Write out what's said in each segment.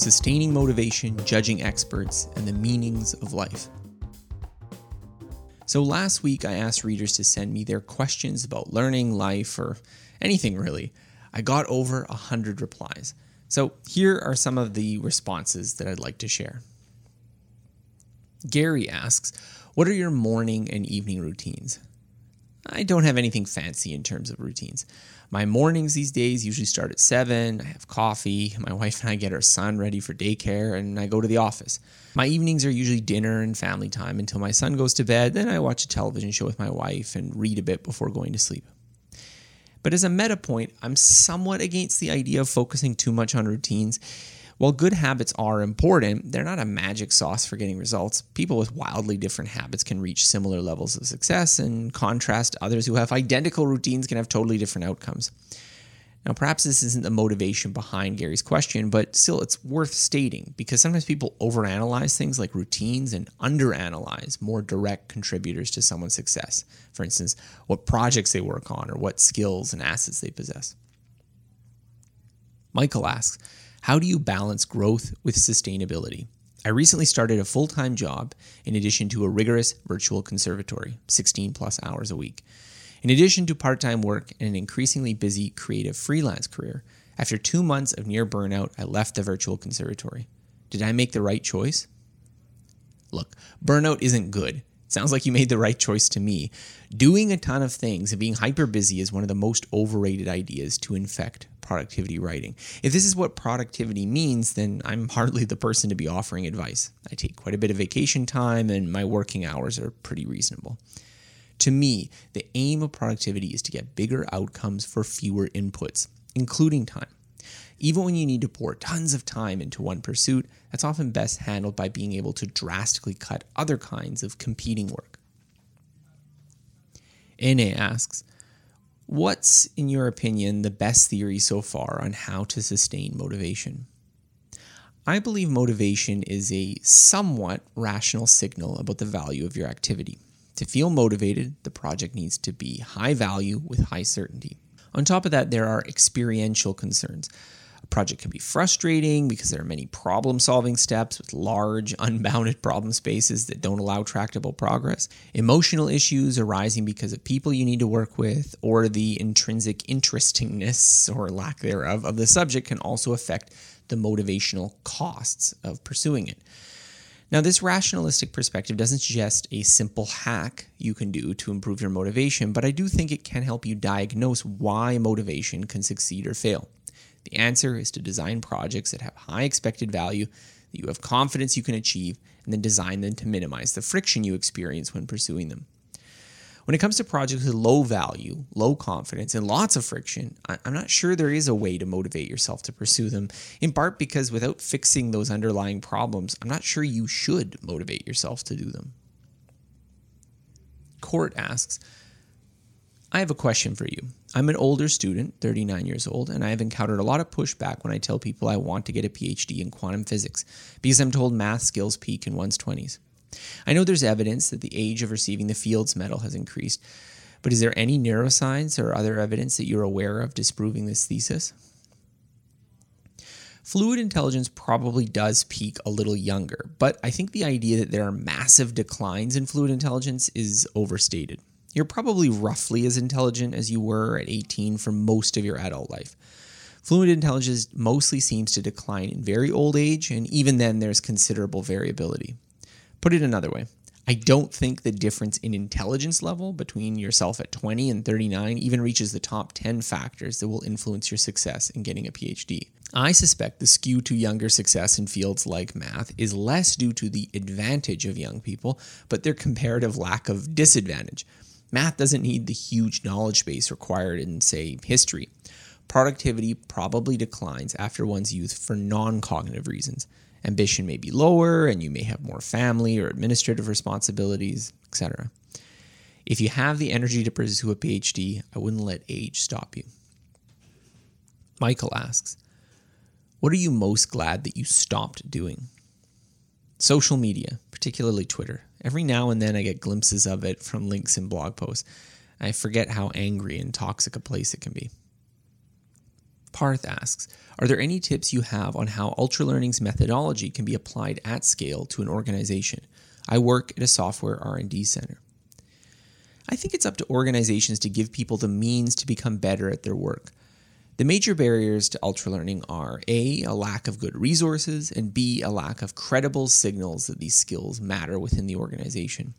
Sustaining Motivation, Judging Experts, and the Meanings of Life. So, last week I asked readers to send me their questions about learning, life, or anything really. I got over 100 replies. So, here are some of the responses that I'd like to share. Gary asks, What are your morning and evening routines? I don't have anything fancy in terms of routines. My mornings these days usually start at 7. I have coffee. My wife and I get our son ready for daycare, and I go to the office. My evenings are usually dinner and family time until my son goes to bed. Then I watch a television show with my wife and read a bit before going to sleep. But as a meta point, I'm somewhat against the idea of focusing too much on routines while good habits are important, they're not a magic sauce for getting results. People with wildly different habits can reach similar levels of success, and contrast others who have identical routines can have totally different outcomes. Now, perhaps this isn't the motivation behind Gary's question, but still it's worth stating because sometimes people overanalyze things like routines and underanalyze more direct contributors to someone's success. For instance, what projects they work on or what skills and assets they possess. Michael asks, how do you balance growth with sustainability? I recently started a full time job in addition to a rigorous virtual conservatory, 16 plus hours a week. In addition to part time work and an increasingly busy creative freelance career, after two months of near burnout, I left the virtual conservatory. Did I make the right choice? Look, burnout isn't good. It Sounds like you made the right choice to me. Doing a ton of things and being hyper busy is one of the most overrated ideas to infect productivity writing. If this is what productivity means, then I'm hardly the person to be offering advice. I take quite a bit of vacation time and my working hours are pretty reasonable. To me, the aim of productivity is to get bigger outcomes for fewer inputs, including time. Even when you need to pour tons of time into one pursuit, that's often best handled by being able to drastically cut other kinds of competing work. NA asks, What's, in your opinion, the best theory so far on how to sustain motivation? I believe motivation is a somewhat rational signal about the value of your activity. To feel motivated, the project needs to be high value with high certainty. On top of that, there are experiential concerns project can be frustrating because there are many problem solving steps with large, unbounded problem spaces that don't allow tractable progress. Emotional issues arising because of people you need to work with or the intrinsic interestingness or lack thereof of the subject can also affect the motivational costs of pursuing it. Now, this rationalistic perspective doesn't suggest a simple hack you can do to improve your motivation, but I do think it can help you diagnose why motivation can succeed or fail. The answer is to design projects that have high expected value that you have confidence you can achieve, and then design them to minimize the friction you experience when pursuing them. When it comes to projects with low value, low confidence, and lots of friction, I'm not sure there is a way to motivate yourself to pursue them, in part because without fixing those underlying problems, I'm not sure you should motivate yourself to do them. Court asks, I have a question for you. I'm an older student, 39 years old, and I have encountered a lot of pushback when I tell people I want to get a PhD in quantum physics because I'm told math skills peak in one's 20s. I know there's evidence that the age of receiving the Fields Medal has increased, but is there any neuroscience or other evidence that you're aware of disproving this thesis? Fluid intelligence probably does peak a little younger, but I think the idea that there are massive declines in fluid intelligence is overstated. You're probably roughly as intelligent as you were at 18 for most of your adult life. Fluid intelligence mostly seems to decline in very old age, and even then, there's considerable variability. Put it another way, I don't think the difference in intelligence level between yourself at 20 and 39 even reaches the top 10 factors that will influence your success in getting a PhD. I suspect the skew to younger success in fields like math is less due to the advantage of young people, but their comparative lack of disadvantage. Math doesn't need the huge knowledge base required in, say, history. Productivity probably declines after one's youth for non cognitive reasons. Ambition may be lower, and you may have more family or administrative responsibilities, etc. If you have the energy to pursue a PhD, I wouldn't let age stop you. Michael asks, What are you most glad that you stopped doing? Social media, particularly Twitter. Every now and then I get glimpses of it from links in blog posts. I forget how angry and toxic a place it can be. Parth asks, are there any tips you have on how Ultralearning's methodology can be applied at scale to an organization? I work at a software R&D center. I think it's up to organizations to give people the means to become better at their work. The major barriers to ultra learning are A, a lack of good resources, and B, a lack of credible signals that these skills matter within the organization.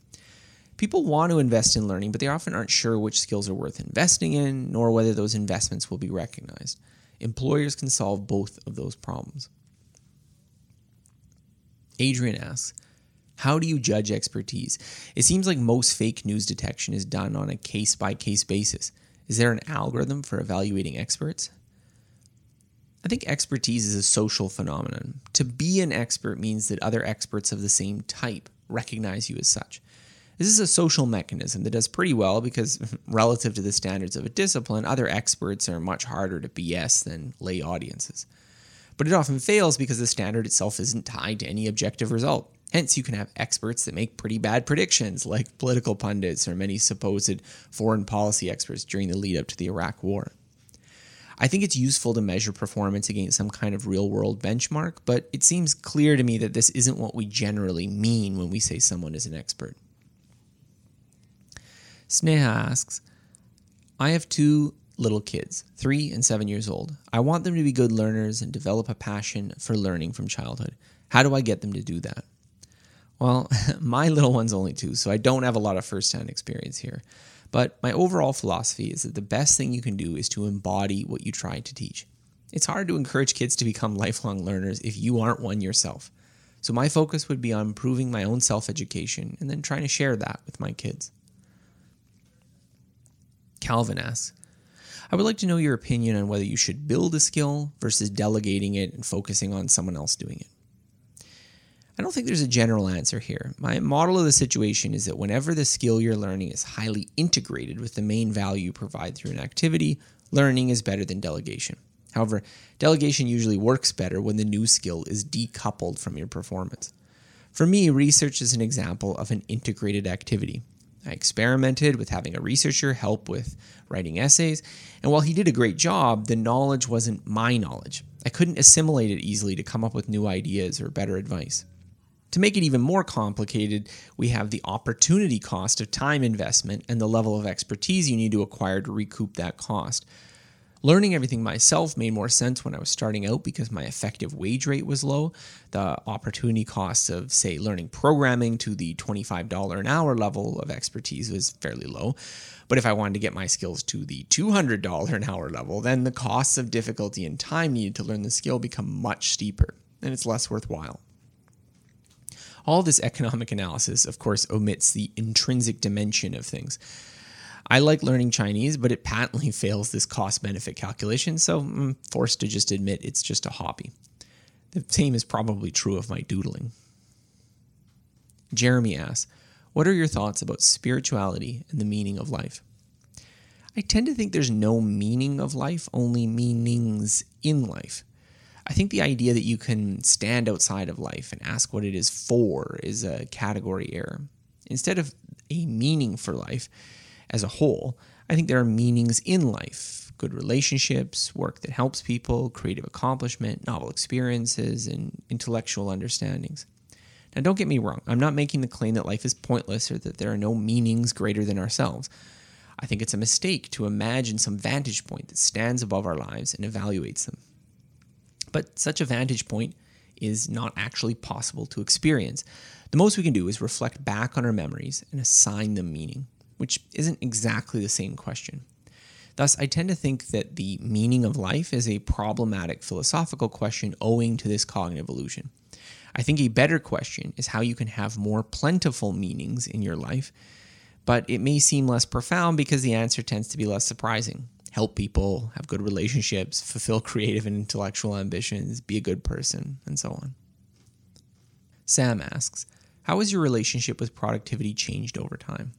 People want to invest in learning, but they often aren't sure which skills are worth investing in, nor whether those investments will be recognized. Employers can solve both of those problems. Adrian asks, how do you judge expertise? It seems like most fake news detection is done on a case by case basis. Is there an algorithm for evaluating experts? I think expertise is a social phenomenon. To be an expert means that other experts of the same type recognize you as such. This is a social mechanism that does pretty well because, relative to the standards of a discipline, other experts are much harder to BS than lay audiences. But it often fails because the standard itself isn't tied to any objective result. Hence, you can have experts that make pretty bad predictions, like political pundits or many supposed foreign policy experts during the lead up to the Iraq War. I think it's useful to measure performance against some kind of real world benchmark, but it seems clear to me that this isn't what we generally mean when we say someone is an expert. Sneha asks I have two little kids, three and seven years old. I want them to be good learners and develop a passion for learning from childhood. How do I get them to do that? Well, my little one's only two, so I don't have a lot of first hand experience here. But my overall philosophy is that the best thing you can do is to embody what you try to teach. It's hard to encourage kids to become lifelong learners if you aren't one yourself. So my focus would be on improving my own self education and then trying to share that with my kids. Calvin asks, I would like to know your opinion on whether you should build a skill versus delegating it and focusing on someone else doing it. I don't think there's a general answer here. My model of the situation is that whenever the skill you're learning is highly integrated with the main value you provide through an activity, learning is better than delegation. However, delegation usually works better when the new skill is decoupled from your performance. For me, research is an example of an integrated activity. I experimented with having a researcher help with writing essays, and while he did a great job, the knowledge wasn't my knowledge. I couldn't assimilate it easily to come up with new ideas or better advice. To make it even more complicated, we have the opportunity cost of time investment and the level of expertise you need to acquire to recoup that cost. Learning everything myself made more sense when I was starting out because my effective wage rate was low. The opportunity costs of, say, learning programming to the $25 an hour level of expertise was fairly low. But if I wanted to get my skills to the $200 an hour level, then the costs of difficulty and time needed to learn the skill become much steeper, and it's less worthwhile. All this economic analysis, of course, omits the intrinsic dimension of things. I like learning Chinese, but it patently fails this cost benefit calculation, so I'm forced to just admit it's just a hobby. The same is probably true of my doodling. Jeremy asks, What are your thoughts about spirituality and the meaning of life? I tend to think there's no meaning of life, only meanings in life. I think the idea that you can stand outside of life and ask what it is for is a category error. Instead of a meaning for life as a whole, I think there are meanings in life good relationships, work that helps people, creative accomplishment, novel experiences, and intellectual understandings. Now, don't get me wrong, I'm not making the claim that life is pointless or that there are no meanings greater than ourselves. I think it's a mistake to imagine some vantage point that stands above our lives and evaluates them. But such a vantage point is not actually possible to experience. The most we can do is reflect back on our memories and assign them meaning, which isn't exactly the same question. Thus, I tend to think that the meaning of life is a problematic philosophical question owing to this cognitive illusion. I think a better question is how you can have more plentiful meanings in your life, but it may seem less profound because the answer tends to be less surprising help people, have good relationships, fulfill creative and intellectual ambitions, be a good person, and so on. Sam asks, How has your relationship with productivity changed over time?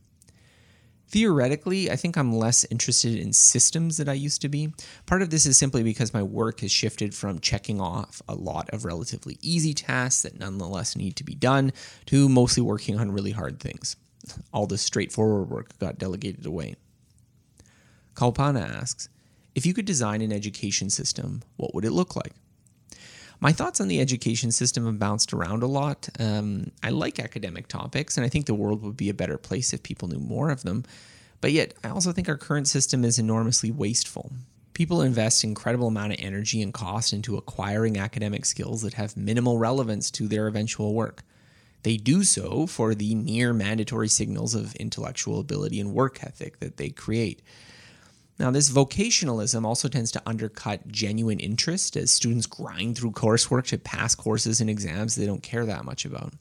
Theoretically, I think I'm less interested in systems that I used to be. Part of this is simply because my work has shifted from checking off a lot of relatively easy tasks that nonetheless need to be done to mostly working on really hard things. All the straightforward work got delegated away. Kalpana asks If you could design an education system, what would it look like? My thoughts on the education system have bounced around a lot. Um, I like academic topics, and I think the world would be a better place if people knew more of them. But yet, I also think our current system is enormously wasteful. People invest incredible amount of energy and cost into acquiring academic skills that have minimal relevance to their eventual work. They do so for the near mandatory signals of intellectual ability and work ethic that they create. Now, this vocationalism also tends to undercut genuine interest as students grind through coursework to pass courses and exams they don't care that much about.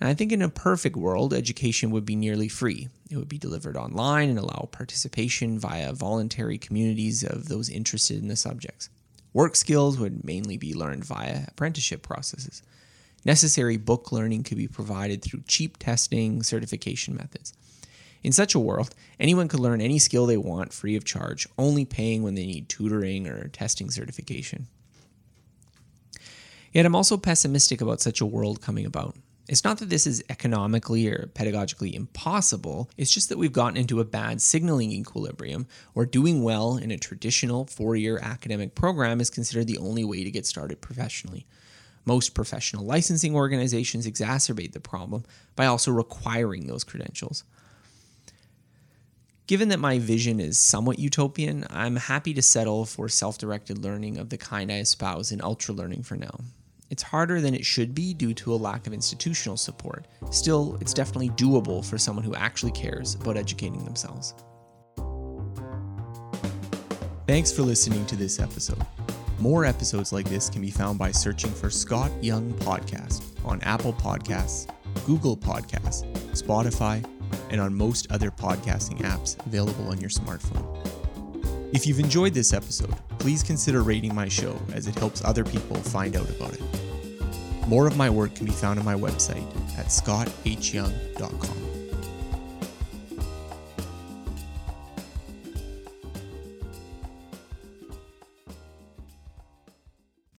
And I think in a perfect world, education would be nearly free. It would be delivered online and allow participation via voluntary communities of those interested in the subjects. Work skills would mainly be learned via apprenticeship processes. Necessary book learning could be provided through cheap testing certification methods. In such a world, anyone could learn any skill they want free of charge, only paying when they need tutoring or testing certification. Yet I'm also pessimistic about such a world coming about. It's not that this is economically or pedagogically impossible, it's just that we've gotten into a bad signaling equilibrium where doing well in a traditional four year academic program is considered the only way to get started professionally. Most professional licensing organizations exacerbate the problem by also requiring those credentials. Given that my vision is somewhat utopian, I'm happy to settle for self directed learning of the kind I espouse in ultra learning for now. It's harder than it should be due to a lack of institutional support. Still, it's definitely doable for someone who actually cares about educating themselves. Thanks for listening to this episode. More episodes like this can be found by searching for Scott Young Podcast on Apple Podcasts, Google Podcasts, Spotify, and on most other podcasting apps available on your smartphone. If you've enjoyed this episode, please consider rating my show as it helps other people find out about it. More of my work can be found on my website at scotthyoung.com.